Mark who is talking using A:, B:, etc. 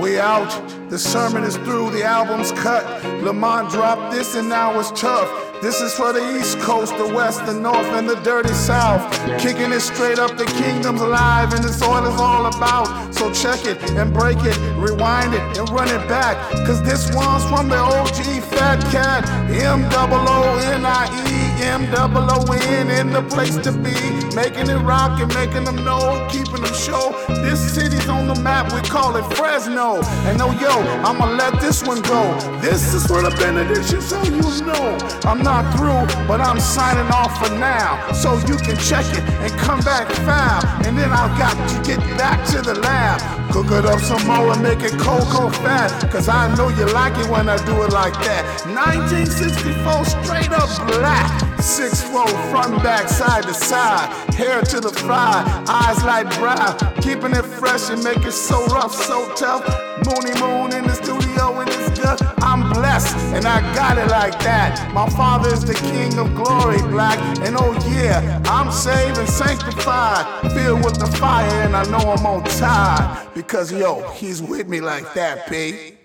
A: we out. The sermon is through, the album's cut. Lamont dropped this, and now it's tough. This is for the East Coast, the West, the North, and the dirty South. Kicking it straight up, the kingdom's alive, and this all is all about. So check it and break it, rewind it and run it back. Cause this one's from the OG Fat Cat. M double O N I E, M double O N in the place to be. Making it rock and making them know, keeping them show. This city's on the map, we call it Fresno. And oh yo, I'ma let this one go. This is for the benediction, so you know. I'm not through, but I'm signing off for now. So you can check it and come back foul. And then I've got to get back to the lab. Cook it up some more and make it cocoa fat. Cause I know you like it when I do it like that. 1964 straight up black. Six four, front, back, side to side, hair to the fly, eyes like brown, keeping it fresh and make it so rough, so tough. Moonie Moon in the studio and it's good. I'm blessed and I got it like that. My father is the king of glory, black, and oh yeah, I'm saved and sanctified, filled with the fire, and I know I'm on time because yo, he's with me like that, P.